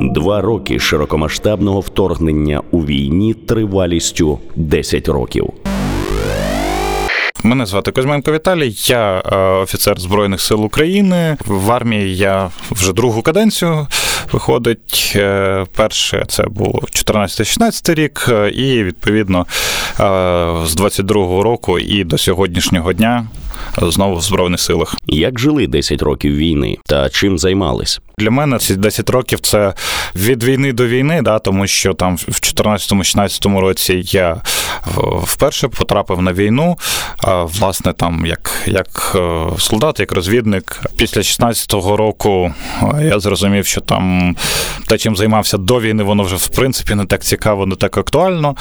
Два роки широкомасштабного вторгнення у війні тривалістю 10 років. Мене звати Козьменко Віталій, я е, офіцер Збройних сил України. В армії я вже другу каденцію виходить. Е, перше це було 14-16 рік, е, і відповідно з 22-го року і до сьогоднішнього дня знову в збройних силах. Як жили 10 років війни та чим займались? Для мене ці 10 років це від війни до війни, да, тому що там в 2014-16 році я вперше потрапив на війну. Власне, там як як е, солдат, як розвідник. Після 16-го року е, я зрозумів, що там те, чим займався до війни, воно вже в принципі не так цікаво, не так актуально.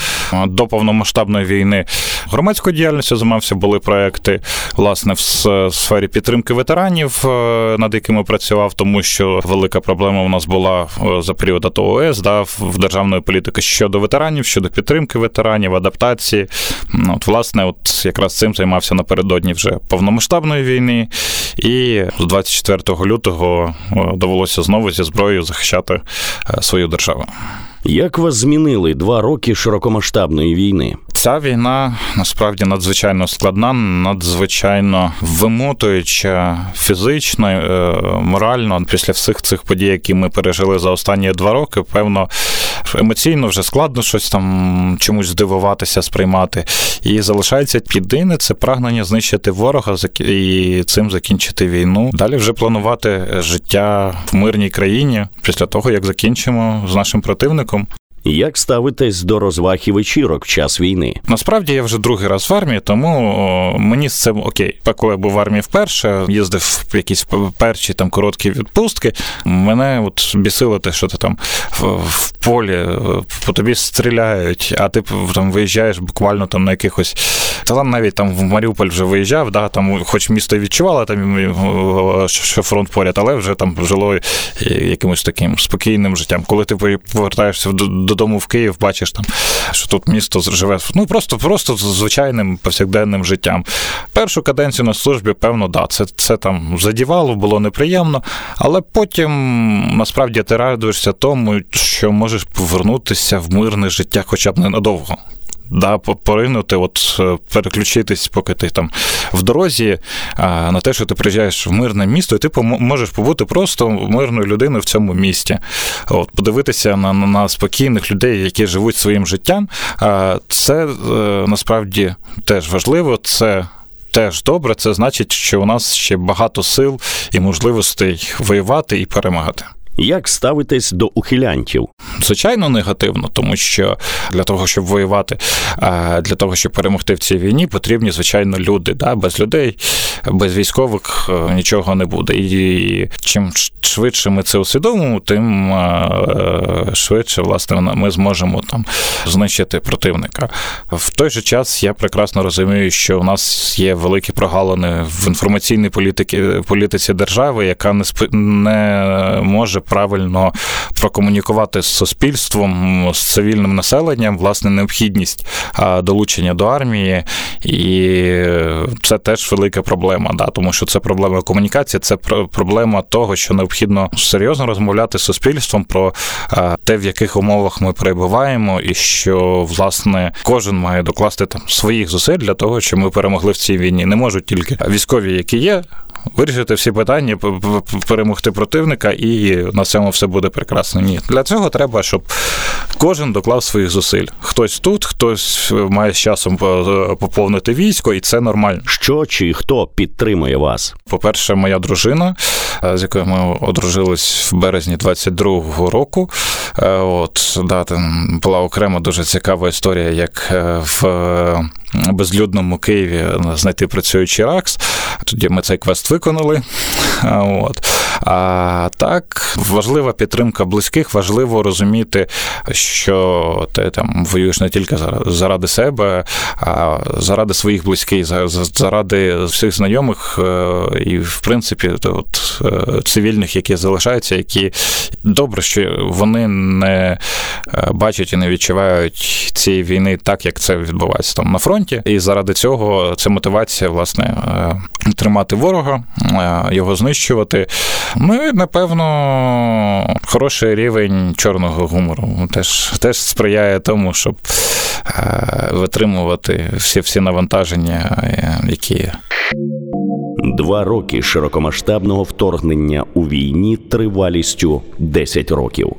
До повномасштабної війни громадською діяльністю займався, були проекти власне в сфері підтримки ветеранів, е, над якими працював, тому що велика проблема у нас була за період АТО ОС, да, в державної політики щодо ветеранів, щодо підтримки ветеранів, адаптації. От, власне, от якраз цим займався напередодні вже повномасштабної війни, і з 24 лютого довелося знову зі зброєю захищати е, свою державу. Як вас змінили два роки широкомасштабної війни? Ця війна насправді надзвичайно складна, надзвичайно вимотуюча фізично, е, морально. Після всіх цих подій, які ми пережили за останні два роки, певно, емоційно вже складно щось там чомусь здивуватися, сприймати. І залишається єдине це прагнення знищити ворога і цим закінчити війну. Далі вже планувати життя в мирній країні після того, як закінчимо з нашим противником. Як ставитесь до розваг і вечірок в час війни? Насправді я вже другий раз в армії, тому мені з цим окей. Коли я був в армії вперше, їздив в якісь перші там короткі відпустки. Мене от бісило те, що ти там в, полі е, по тобі стріляють, а ти там виїжджаєш буквально там на якихось. Та навіть там в Маріуполь вже виїжджав, да, там, хоч місто відчувало, там що фронт поряд, але вже там жило якимось таким спокійним життям. Коли ти повертаєшся до додому в Київ, бачиш там, що тут місто живе ну просто просто звичайним повсякденним життям. Першу каденцію на службі, певно, да, це це там задівало, було неприємно, але потім насправді ти радуєшся тому, що можеш повернутися в мирне життя, хоча б ненадовго да, поринути, от е, переключитись, поки ти там в дорозі, на те, що ти приїжджаєш в мирне місто, і ти можеш побути просто мирною людиною в цьому місті. От, Подивитися на, на спокійних людей, які живуть своїм життям. Це е, насправді теж важливо. Це Теж добре, це значить, що у нас ще багато сил і можливостей воювати і перемагати. Як ставитесь до ухилянтів? Звичайно, негативно, тому що для того, щоб воювати, для того, щоб перемогти в цій війні, потрібні звичайно люди. Да? Без людей, без військових е, нічого не буде. І чим швидше ми це усвідомимо, тим е, швидше власне ми зможемо там знищити противника. В той же час я прекрасно розумію, що у нас є великі прогалини в інформаційній політики політиці держави, яка не не може правильно прокомунікувати з суспільством, з цивільним населенням, власне, необхідність долучення до армії, і це теж велика проблема, да, тому що це проблема комунікації, це проблема того, що необхідно серйозно розмовляти з суспільством про те, в яких умовах ми перебуваємо, і що власне кожен має докласти там своїх зусиль для того, щоб ми перемогли в цій війні. Не можуть тільки військові, які є вирішити всі питання, перемогти противника, і на цьому все буде прекрасно. Ні, для цього треба, щоб кожен доклав своїх зусиль. Хтось тут, хтось має з часом поповнити військо, і це нормально. Що чи хто підтримує вас? По-перше, моя дружина, е, з якою ми одружились в березні 22-го року. Е, от да, там була окрема дуже цікава історія, як е, в безлюдному Києві знайти працюючий ракс. Тоді ми цей квест виконали. От. А так, важлива підтримка близьких, важливо розуміти, що ти там воюєш не тільки заради себе, а заради своїх близьких, заради всіх знайомих е, і, в принципі, от, е, цивільних, які залишаються, які добре, що вони не е, бачать і не відчувають цієї війни так, як це відбувається там на фронті. І заради цього це мотивація, власне, тримати ворога, його знищувати. Ну і напевно хороший рівень чорного гумору теж теж сприяє тому, щоб е, витримувати всі всі навантаження, які. Два роки широкомасштабного вторгнення у війні тривалістю 10 років.